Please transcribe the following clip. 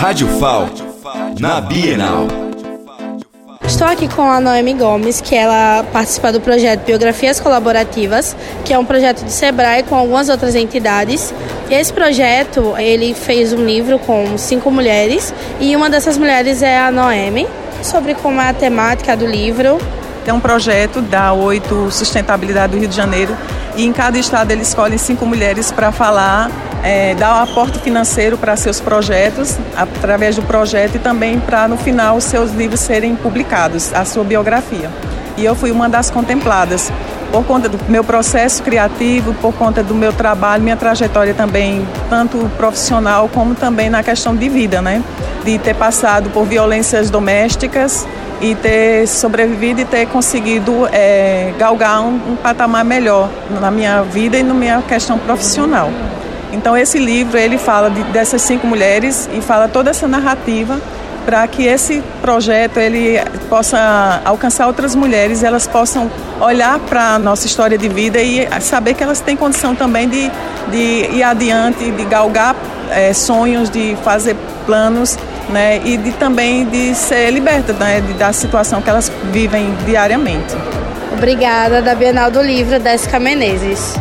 Rádio FAL, na Bienal. Estou aqui com a Noemi Gomes, que ela participa do projeto Biografias Colaborativas, que é um projeto do Sebrae com algumas outras entidades. E esse projeto, ele fez um livro com cinco mulheres, e uma dessas mulheres é a Noemi, sobre como é a temática do livro. É um projeto da Oito Sustentabilidade do Rio de Janeiro, e em cada estado eles escolhem cinco mulheres para falar é, dar um aporte financeiro para seus projetos, através do projeto e também para, no final, seus livros serem publicados, a sua biografia. E eu fui uma das contempladas. Por conta do meu processo criativo, por conta do meu trabalho, minha trajetória também, tanto profissional como também na questão de vida, né? De ter passado por violências domésticas e ter sobrevivido e ter conseguido é, galgar um, um patamar melhor na minha vida e na minha questão profissional. Então esse livro ele fala de, dessas cinco mulheres e fala toda essa narrativa para que esse projeto ele possa alcançar outras mulheres, elas possam olhar para a nossa história de vida e saber que elas têm condição também de, de ir adiante, de galgar é, sonhos, de fazer planos, né, e de também de ser liberta né, da situação que elas vivem diariamente. Obrigada, da Bienal do Livro, Désica Menezes.